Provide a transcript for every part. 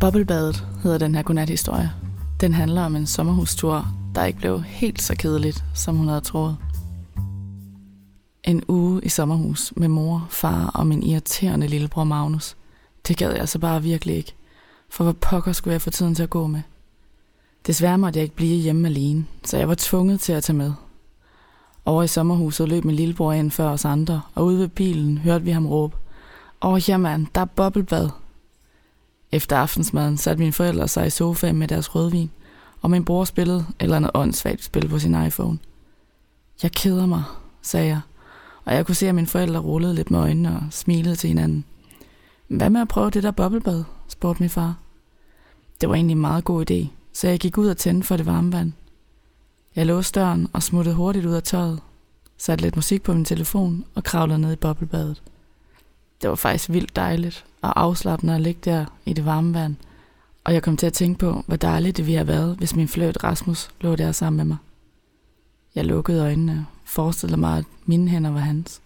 Bobbelbadet hedder den her godnat-historie. Den handler om en sommerhustur, der ikke blev helt så kedeligt, som hun havde troet. En uge i sommerhus med mor, far og min irriterende lillebror Magnus. Det gad jeg altså bare virkelig ikke. For hvor pokker skulle jeg få tiden til at gå med? Desværre måtte jeg ikke blive hjemme alene, så jeg var tvunget til at tage med. Over i sommerhuset løb min lillebror ind før os andre, og ude ved bilen hørte vi ham råbe. Åh, jamen, der er bobbelbad, efter aftensmaden satte mine forældre sig i sofaen med deres rødvin, og min bror spillede eller noget åndssvagt spil på sin iPhone. Jeg keder mig, sagde jeg, og jeg kunne se, at mine forældre rullede lidt med øjnene og smilede til hinanden. Hvad med at prøve det der boblebad? spurgte min far. Det var egentlig en meget god idé, så jeg gik ud og tændte for det varme vand. Jeg låste døren og smuttede hurtigt ud af tøjet, satte lidt musik på min telefon og kravlede ned i boblebadet. Det var faktisk vildt dejligt og afslappende at ligge der i det varme vand, og jeg kom til at tænke på, hvor dejligt det ville have været, hvis min fløjt Rasmus lå der sammen med mig. Jeg lukkede øjnene og forestillede mig, at mine hænder var hans.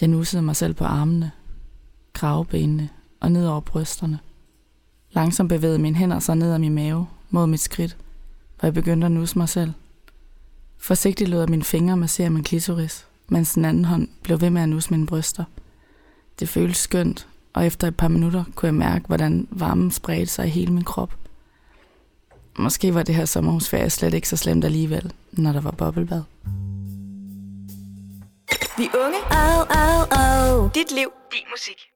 Jeg nussede mig selv på armene, kravebenene og ned over brysterne. Langsomt bevægede mine hænder sig ned ad min mave mod mit skridt, hvor jeg begyndte at nusse mig selv. Forsigtigt lod jeg mine fingre massere min klitoris, mens den anden hånd blev ved med at nusse mine bryster. Det føltes skønt, og efter et par minutter kunne jeg mærke, hvordan varmen spredte sig i hele min krop. Måske var det her sommerhusferie slet ikke så slemt alligevel, når der var boblebad. Vi unge. Oh, oh, oh. Dit liv, din musik.